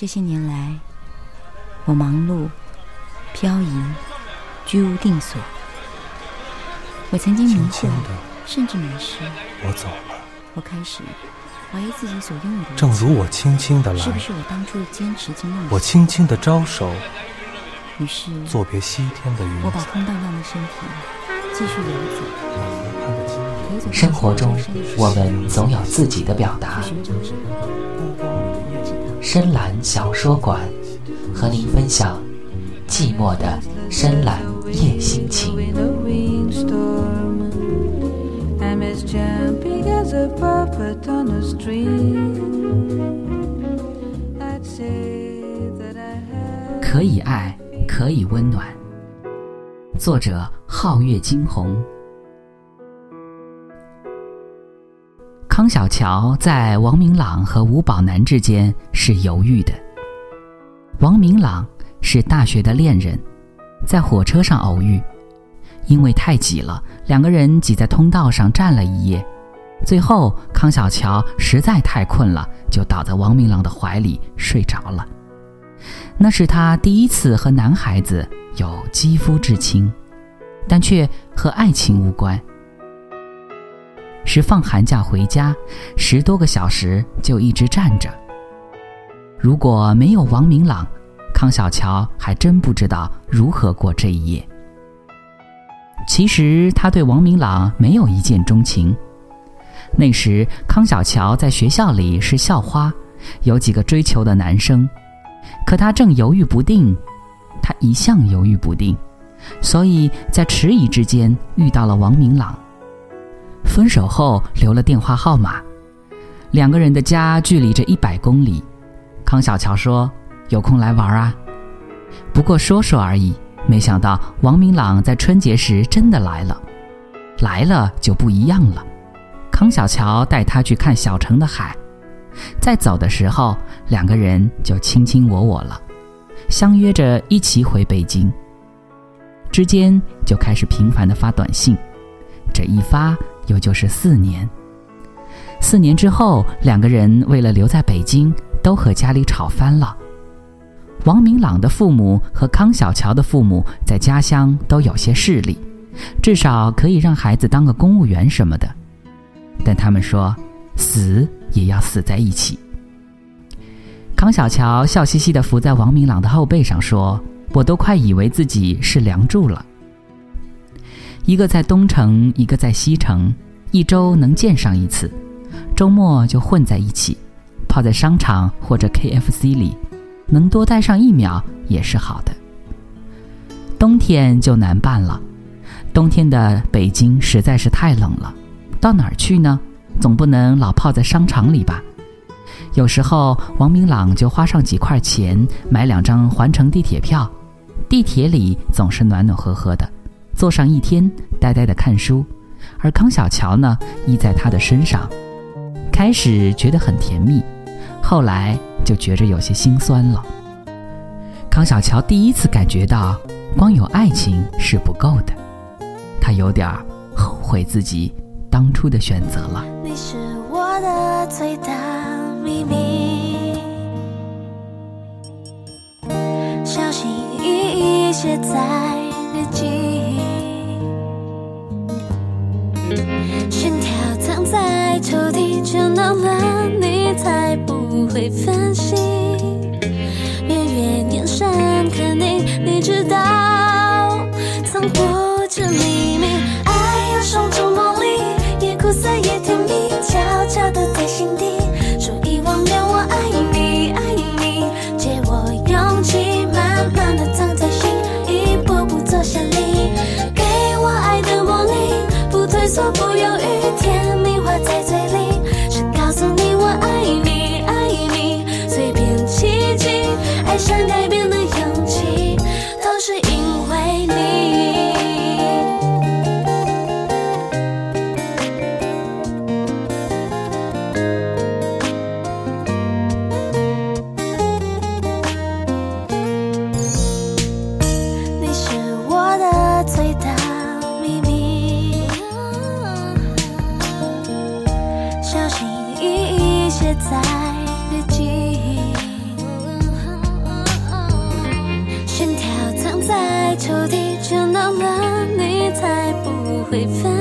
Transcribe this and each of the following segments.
这些年来，我忙碌、漂移、居无定所。我曾经迷惑，甚至迷失。我走了。我开始怀疑自己所拥有的。正如我轻轻的来，是不是我当初的坚持经梦？我轻轻的招手。于是，作别西天的云。我把空荡荡的身体继续游走。生活中，我们总有自己的表达。深蓝小说馆，和您分享寂寞的深蓝夜心情。可以爱，可以温暖。作者：皓月惊鸿。康小乔在王明朗和吴宝南之间是犹豫的。王明朗是大学的恋人，在火车上偶遇，因为太挤了，两个人挤在通道上站了一夜。最后，康小乔实在太困了，就倒在王明朗的怀里睡着了。那是他第一次和男孩子有肌肤之亲，但却和爱情无关。是放寒假回家，十多个小时就一直站着。如果没有王明朗，康小乔还真不知道如何过这一夜。其实他对王明朗没有一见钟情。那时康小乔在学校里是校花，有几个追求的男生，可他正犹豫不定。他一向犹豫不定，所以在迟疑之间遇到了王明朗。分手后留了电话号码，两个人的家距离着一百公里。康小乔说：“有空来玩啊。”不过说说而已。没想到王明朗在春节时真的来了，来了就不一样了。康小乔带他去看小城的海，在走的时候，两个人就卿卿我我了，相约着一起回北京。之间就开始频繁的发短信，这一发。又就是四年，四年之后，两个人为了留在北京，都和家里吵翻了。王明朗的父母和康小乔的父母在家乡都有些势力，至少可以让孩子当个公务员什么的。但他们说，死也要死在一起。康小乔笑嘻嘻地伏在王明朗的后背上说：“我都快以为自己是梁祝了。”一个在东城，一个在西城，一周能见上一次，周末就混在一起，泡在商场或者 KFC 里，能多待上一秒也是好的。冬天就难办了，冬天的北京实在是太冷了，到哪儿去呢？总不能老泡在商场里吧？有时候王明朗就花上几块钱买两张环城地铁票，地铁里总是暖暖和和的。坐上一天，呆呆的看书，而康小乔呢，依在他的身上。开始觉得很甜蜜，后来就觉着有些心酸了。康小乔第一次感觉到，光有爱情是不够的，他有点后悔自己当初的选择了。你是我的最大秘密，小心翼翼写在日记。心跳藏在抽屉，就闹了，你才不会分心。月月眼神看你，你知道藏不在日记心跳藏在抽屉，倦到了你才不会分。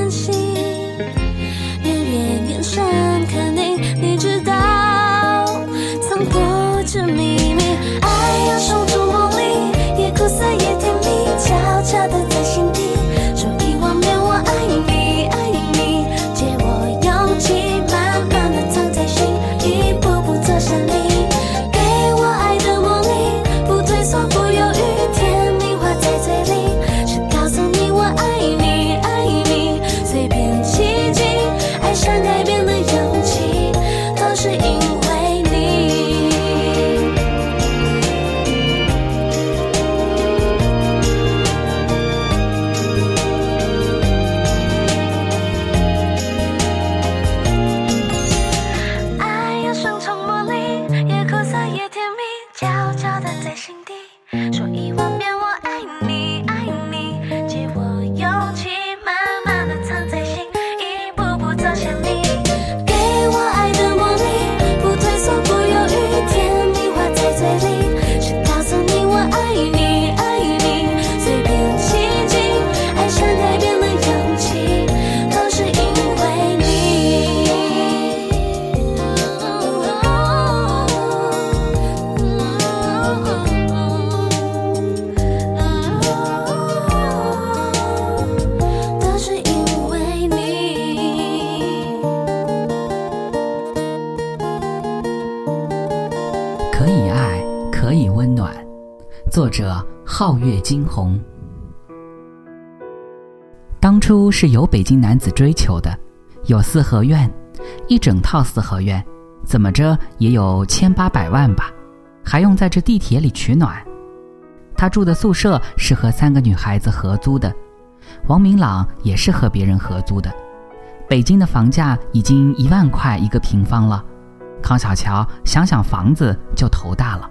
惊鸿。当初是有北京男子追求的，有四合院，一整套四合院，怎么着也有千八百万吧，还用在这地铁里取暖。他住的宿舍是和三个女孩子合租的，王明朗也是和别人合租的。北京的房价已经一万块一个平方了，康小乔想想房子就头大了，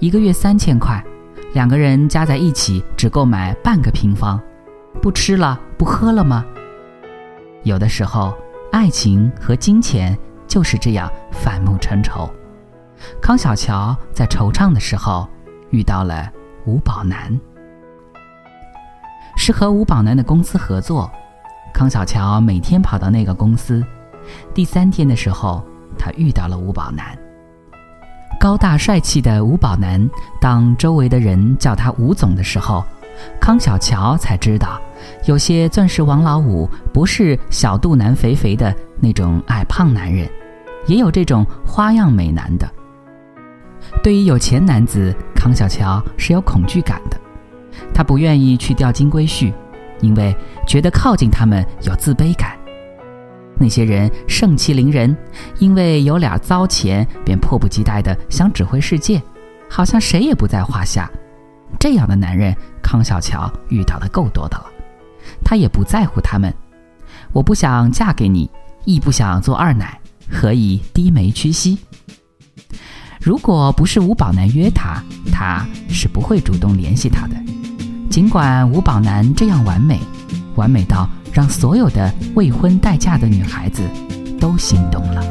一个月三千块，两个人加在一起只够买半个平方，不吃了不喝了吗？有的时候，爱情和金钱就是这样反目成仇。康小乔在惆怅的时候遇到了吴宝南，是和吴宝南的公司合作。康小乔每天跑到那个公司，第三天的时候，他遇到了吴宝南。高大帅气的吴宝男，当周围的人叫他吴总的时候，康小乔才知道，有些钻石王老五不是小肚腩肥肥的那种矮胖男人，也有这种花样美男的。对于有钱男子，康小乔是有恐惧感的，他不愿意去钓金龟婿，因为觉得靠近他们有自卑感。那些人盛气凌人，因为有俩糟钱，便迫不及待地想指挥世界，好像谁也不在话下。这样的男人，康小乔遇到的够多的了。他也不在乎他们。我不想嫁给你，亦不想做二奶，何以低眉屈膝？如果不是吴宝南约他，他是不会主动联系他的。尽管吴宝南这样完美，完美到让所有的未婚待嫁的女孩子都心动了。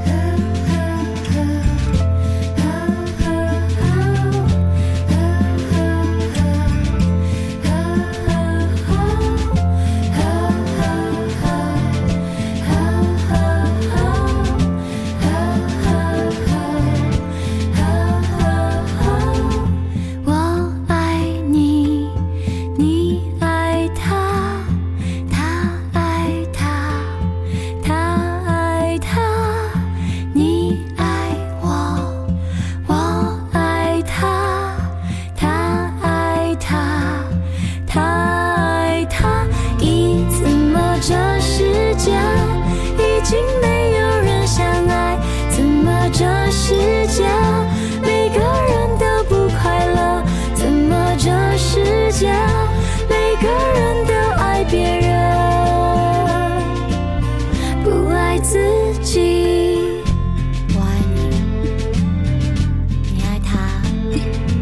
Bye.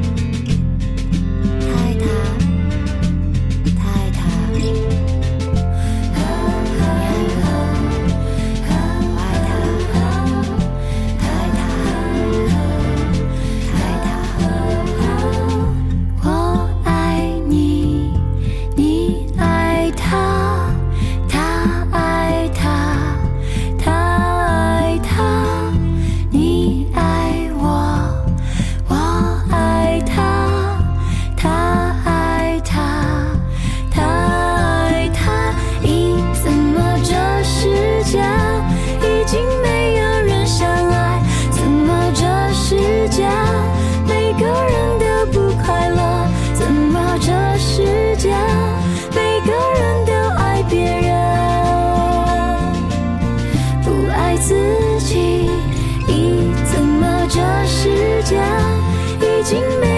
经没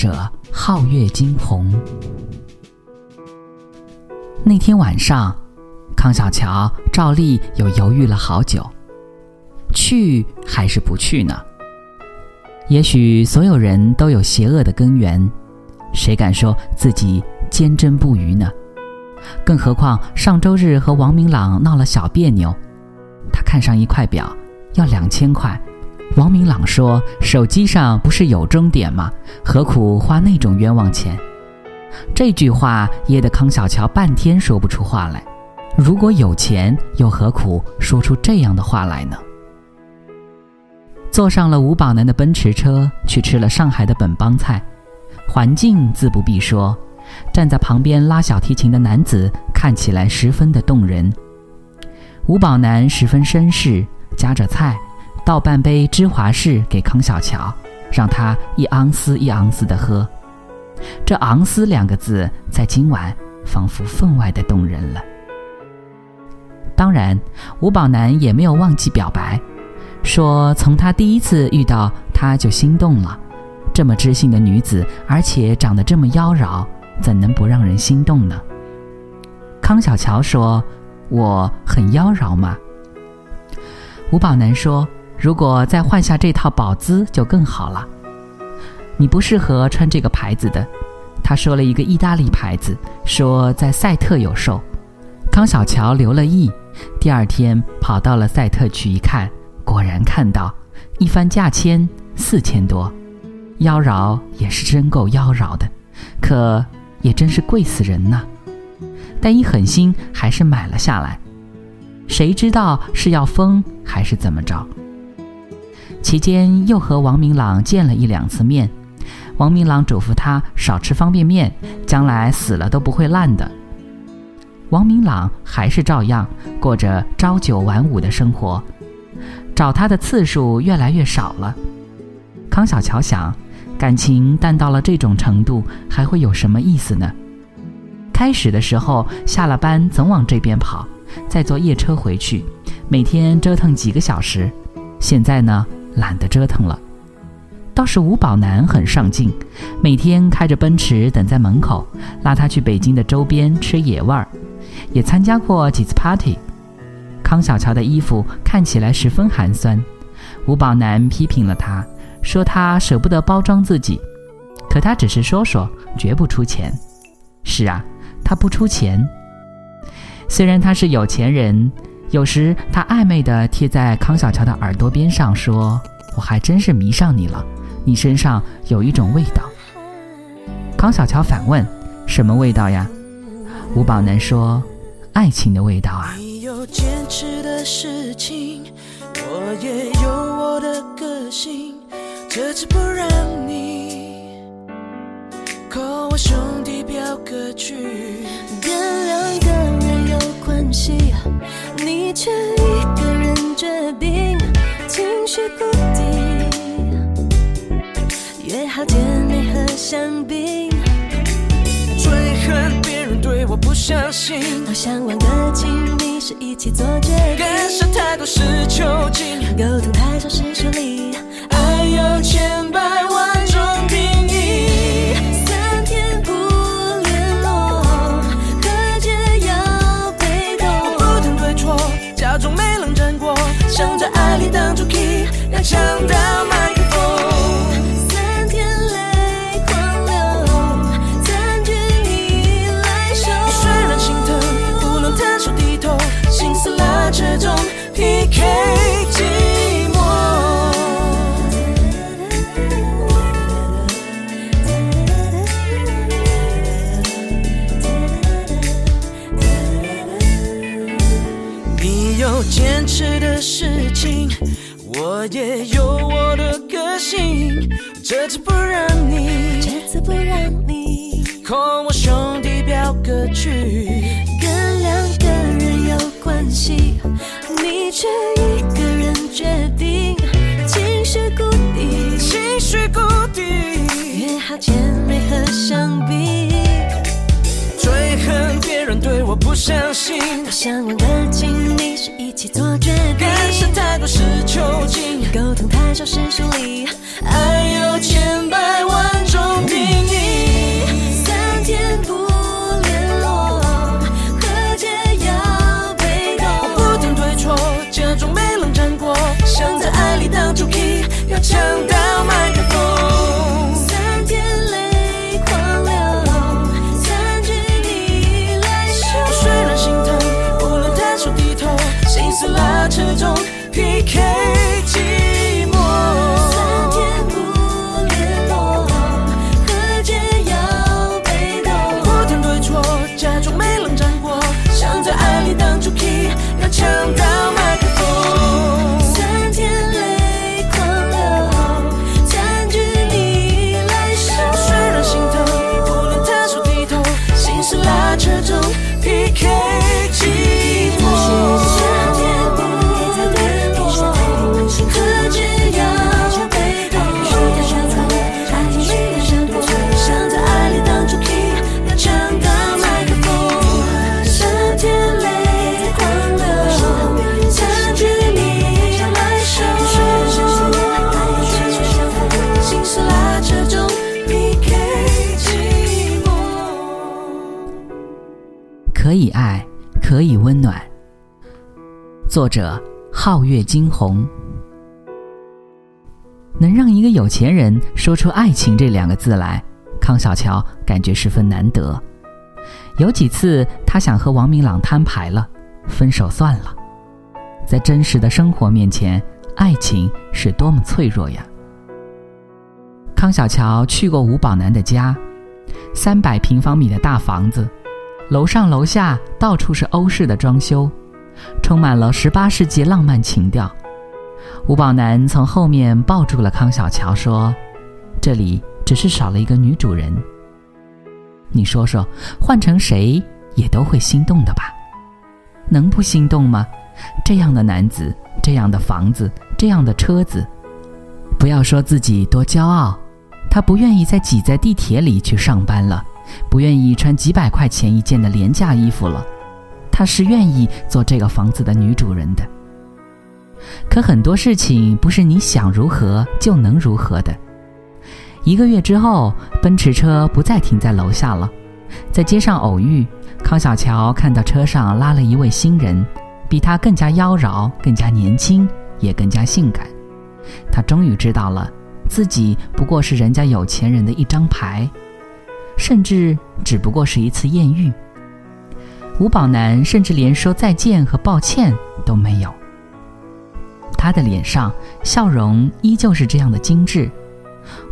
者：皓月惊鸿。那天晚上，康小乔照例又犹豫了好久，去还是不去呢？也许所有人都有邪恶的根源，谁敢说自己坚贞不渝呢？更何况上周日和王明朗闹了小别扭，他看上一块表，要两千块。王明朗说：“手机上不是有终点吗？何苦花那种冤枉钱？”这句话噎得康小乔半天说不出话来。如果有钱，又何苦说出这样的话来呢？坐上了吴宝南的奔驰车，去吃了上海的本帮菜，环境自不必说。站在旁边拉小提琴的男子看起来十分的动人。吴宝南十分绅士，夹着菜。倒半杯芝华士给康小乔，让他一盎司一盎司的喝。这“盎司”两个字在今晚仿佛分外的动人了。当然，吴宝南也没有忘记表白，说从他第一次遇到他就心动了。这么知性的女子，而且长得这么妖娆，怎能不让人心动呢？康小乔说：“我很妖娆吗？”吴宝南说。如果再换下这套宝姿就更好了。你不适合穿这个牌子的，他说了一个意大利牌子，说在赛特有售。康小乔留了意，第二天跑到了赛特去一看，果然看到，一番价签四千多，妖娆也是真够妖娆的，可也真是贵死人呐。但一狠心还是买了下来，谁知道是要疯还是怎么着？期间又和王明朗见了一两次面，王明朗嘱咐他少吃方便面，将来死了都不会烂的。王明朗还是照样过着朝九晚五的生活，找他的次数越来越少了。康小乔想，感情淡到了这种程度，还会有什么意思呢？开始的时候下了班总往这边跑，再坐夜车回去，每天折腾几个小时。现在呢？懒得折腾了，倒是吴宝南很上进，每天开着奔驰等在门口，拉他去北京的周边吃野味儿，也参加过几次 party。康小乔的衣服看起来十分寒酸，吴宝南批评了他，说他舍不得包装自己，可他只是说说，绝不出钱。是啊，他不出钱。虽然他是有钱人。有时他暧昧地贴在康小乔的耳朵边上说：“我还真是迷上你了，你身上有一种味道。”康小乔反问：“什么味道呀？”吴宝男说：“爱情的味道啊。”你有坚持的事情，我也有我的个性，这次不让你扣我兄弟表哥去。跟两个人有关系，你却一个人决定，情绪不定，约好姐妹和香槟，最恨别人对我不相信，好想玩个亲密，是一起做决定，干涉太多是囚禁，沟通太少是疏离，爱有千百万想到吗我也有我的个性，这次不让你，这次不让你扣我兄弟表哥去。跟两个人有关系，你却一个人决定，情绪谷底，情绪谷底，约好见面和相比。人对我不相信，我想问个清，你是一起做决定，干涉太多是囚禁，沟通太少是疏离，爱有千作者：皓月惊鸿。能让一个有钱人说出“爱情”这两个字来，康小乔感觉十分难得。有几次，他想和王明朗摊牌了，分手算了。在真实的生活面前，爱情是多么脆弱呀！康小乔去过吴宝南的家，三百平方米的大房子，楼上楼下到处是欧式的装修，充满了十八世纪浪漫情调。吴宝南从后面抱住了康小乔，说：“这里只是少了一个女主人。你说说，换成谁也都会心动的吧？能不心动吗？这样的男子，这样的房子，这样的车子，不要说自己多骄傲，他不愿意再挤在地铁里去上班了，不愿意穿几百块钱一件的廉价衣服了，他是愿意做这个房子的女主人的。可很多事情不是你想如何就能如何的。一个月之后，奔驰车不再停在楼下了，在街上偶遇，康小乔看到车上拉了一位新人，比他更加妖娆，更加年轻，也更加性感。他终于知道了，自己不过是人家有钱人的一张牌，甚至只不过是一次艳遇。吴宝南甚至连说再见和抱歉都没有。他的脸上笑容依旧是这样的精致，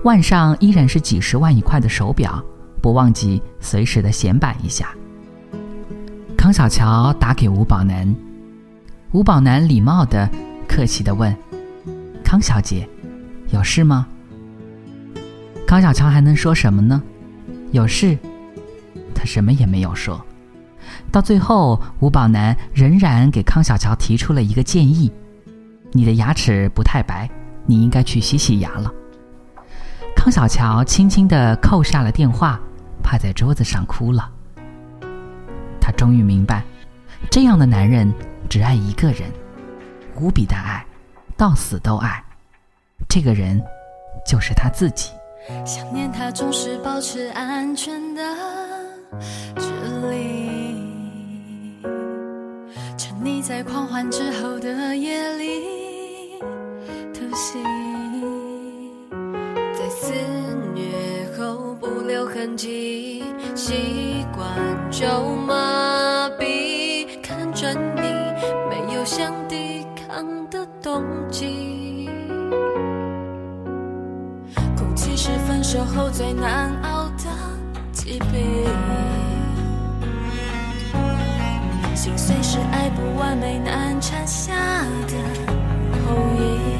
腕上依然是几十万一块的手表，不忘记随时的显摆一下。康小乔打给吴宝南，吴宝南礼貌的、客气的问：“康小姐，有事吗？”康小乔还能说什么呢？有事，他什么也没有说。到最后，吴宝南仍然给康小乔提出了一个建议。你的牙齿不太白，你应该去洗洗牙了。康小乔轻轻地扣下了电话，趴在桌子上哭了。他终于明白，这样的男人只爱一个人，无比的爱，到死都爱。这个人就是他自己。想念他总是保持安全的距离，你在狂欢之后的夜里偷袭，在肆虐后不留痕迹，习惯就麻痹，看着你没有想抵抗的动机。空气是分手后最难熬的疾病，心碎是爱不完美难产下的后遗。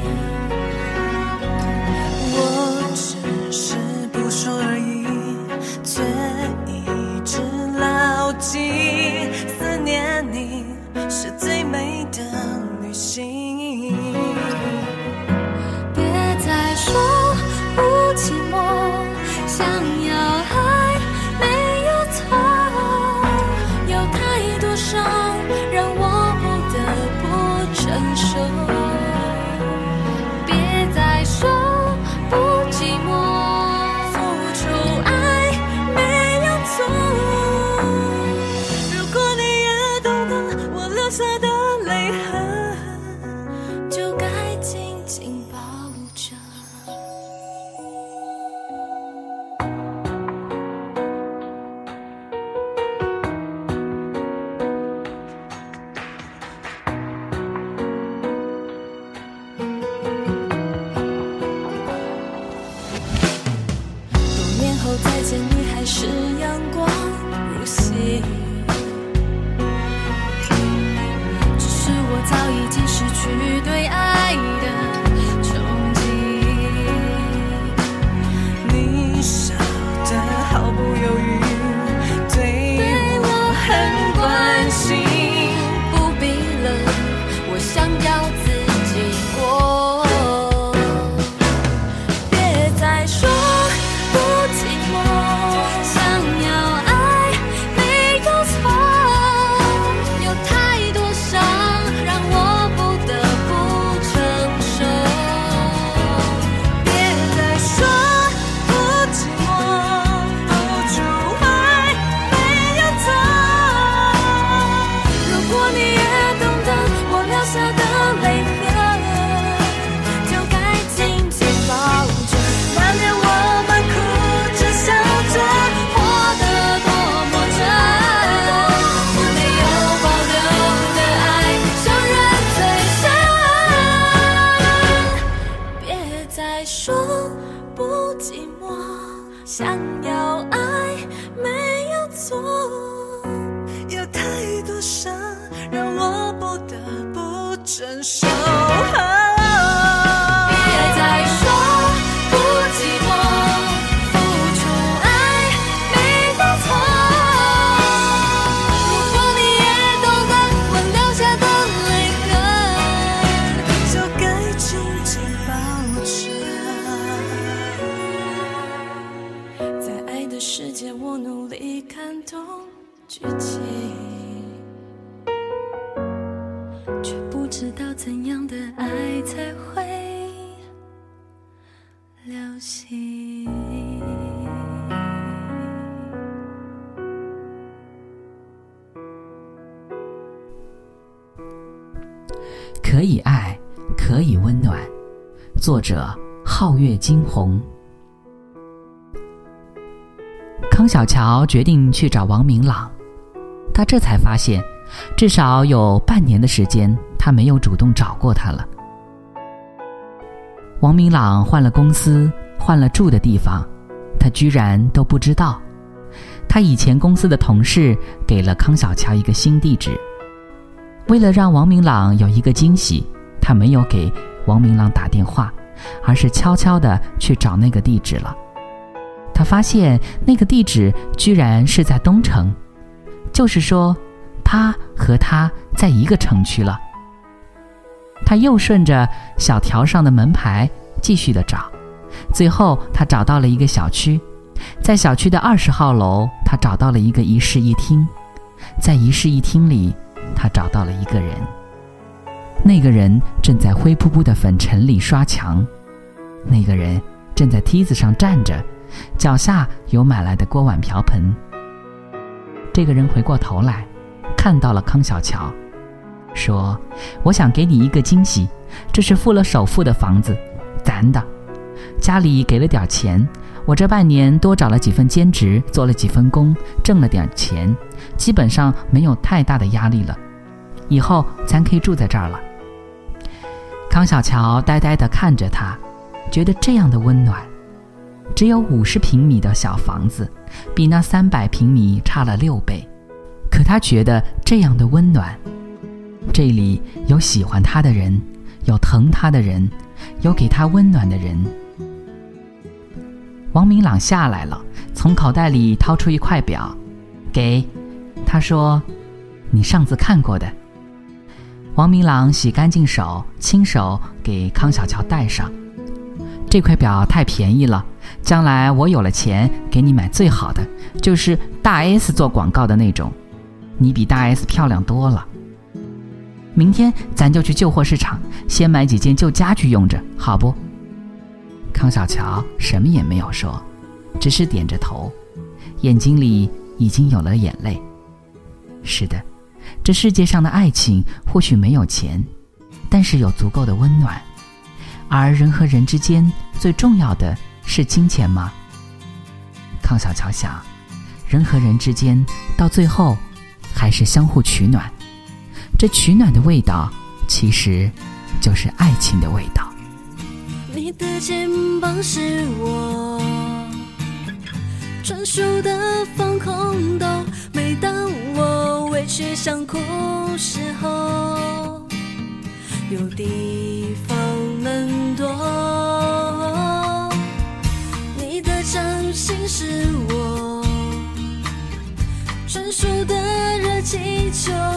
者：皓月惊鸿。康小乔决定去找王明朗，他这才发现，至少有半年的时间，他没有主动找过他了。王明朗换了公司，换了住的地方，他居然都不知道。他以前公司的同事给了康小乔一个新地址。为了让王明朗有一个惊喜，他没有给王明朗打电话，而是悄悄地去找那个地址了。他发现那个地址居然是在东城，就是说，他和他在一个城区了。他又顺着小条上的门牌继续的找，最后他找到了一个小区，在小区的二十号楼，他找到了一个一室一厅，在一室一厅里。他找到了一个人，那个人正在灰扑扑的粉尘里刷墙，那个人正在梯子上站着，脚下有买来的锅碗瓢盆。这个人回过头来，看到了康小乔，说：“我想给你一个惊喜，这是付了首付的房子，咱的，家里给了点钱。”我这半年多找了几份兼职，做了几份工，挣了点钱，基本上没有太大的压力了。以后咱可以住在这儿了。康小乔呆呆地看着他，觉得这样的温暖。只有五十平米的小房子，比那三百平米差了六倍，可他觉得这样的温暖。这里有喜欢他的人，有疼他的人，有给他温暖的人。王明朗下来了，从口袋里掏出一块表，给他说：“你上次看过的。”王明朗洗干净手，亲手给康小乔戴上。这块表太便宜了，将来我有了钱，给你买最好的，就是大 S 做广告的那种。你比大 S 漂亮多了。明天咱就去旧货市场，先买几件旧家具用着，好不？康小乔什么也没有说，只是点着头，眼睛里已经有了眼泪。是的，这世界上的爱情或许没有钱，但是有足够的温暖。而人和人之间最重要的是金钱吗？康小乔想，人和人之间到最后还是相互取暖。这取暖的味道，其实就是爱情的味道。你的肩膀是我专属的防空洞，每当我委屈想哭时候，有地方能躲。你的掌心是我专属的热气球。